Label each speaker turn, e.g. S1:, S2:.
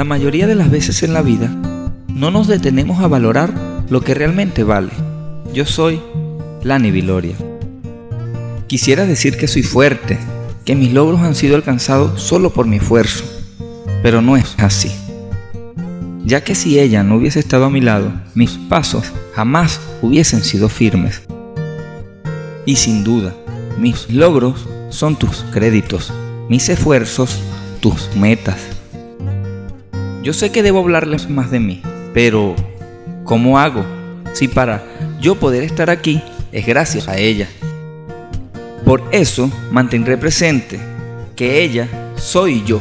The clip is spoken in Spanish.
S1: La mayoría de las veces en la vida no nos detenemos a valorar lo que realmente vale. Yo soy Lani Viloria. Quisiera decir que soy fuerte, que mis logros han sido alcanzados solo por mi esfuerzo, pero no es así. Ya que si ella no hubiese estado a mi lado, mis pasos jamás hubiesen sido firmes. Y sin duda, mis logros son tus créditos, mis esfuerzos, tus metas. Yo sé que debo hablarles más de mí, pero ¿cómo hago? Si para yo poder estar aquí es gracias a ella. Por eso mantendré presente que ella soy yo.